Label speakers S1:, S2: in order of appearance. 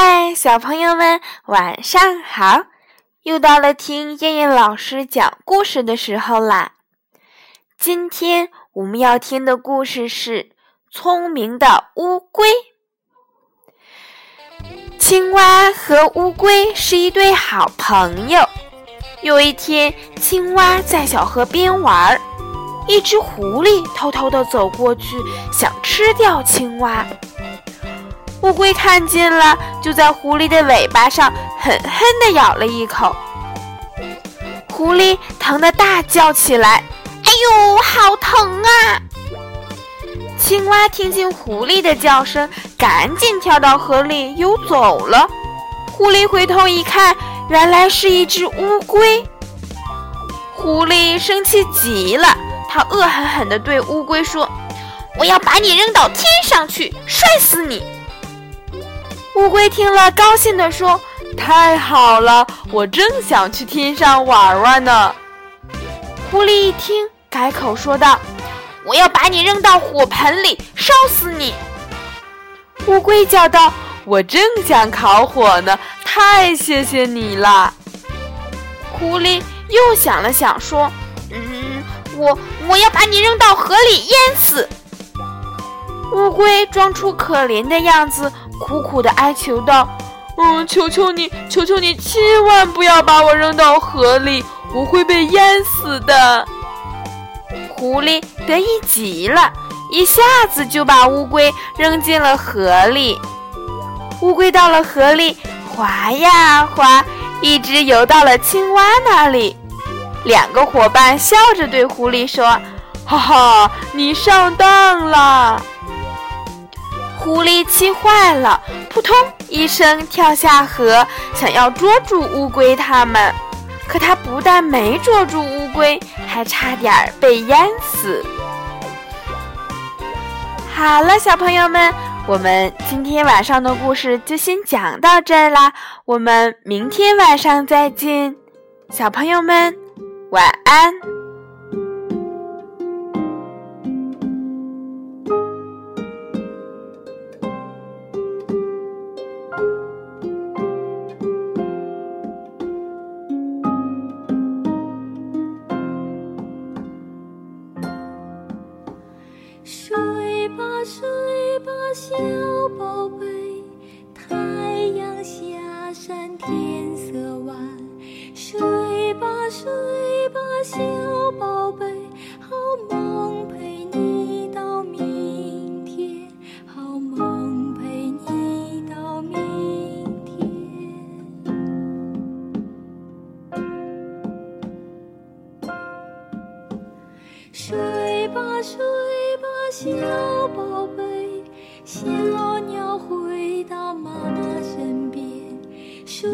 S1: 嗨，小朋友们，晚上好！又到了听燕燕老师讲故事的时候啦。今天我们要听的故事是《聪明的乌龟》。青蛙和乌龟是一对好朋友。有一天，青蛙在小河边玩儿，一只狐狸偷偷地走过去，想吃掉青蛙。乌龟看见了，就在狐狸的尾巴上狠狠地咬了一口。狐狸疼得大叫起来：“哎呦，好疼啊！”青蛙听见狐狸的叫声，赶紧跳到河里游走了。狐狸回头一看，原来是一只乌龟。狐狸生气极了，它恶狠狠地对乌龟说：“我要把你扔到天上去，摔死你！”乌龟听了，高兴地说：“太好了，我正想去天上玩玩呢。”狐狸一听，改口说道：“我要把你扔到火盆里，烧死你！”乌龟叫道：“我正想烤火呢，太谢谢你了。”狐狸又想了想，说：“嗯，我我要把你扔到河里淹死。”乌龟装出可怜的样子。苦苦的哀求道：“嗯，求求你，求求你，千万不要把我扔到河里，我会被淹死的。”狐狸得意极了，一下子就把乌龟扔进了河里。乌龟到了河里，滑呀滑，一直游到了青蛙那里。两个伙伴笑着对狐狸说：“哈哈，你上当了。”狐狸气坏了，扑通一声跳下河，想要捉住乌龟他们。可他不但没捉住乌龟，还差点被淹死。好了，小朋友们，我们今天晚上的故事就先讲到这儿啦。我们明天晚上再见，小朋友们，晚安。
S2: 睡吧，睡吧小宝贝，太阳下山天色晚。睡吧，睡吧，小宝贝，好梦陪你到明天，好梦陪你到明天。睡吧，睡小宝贝。小鸟回到妈妈身边，睡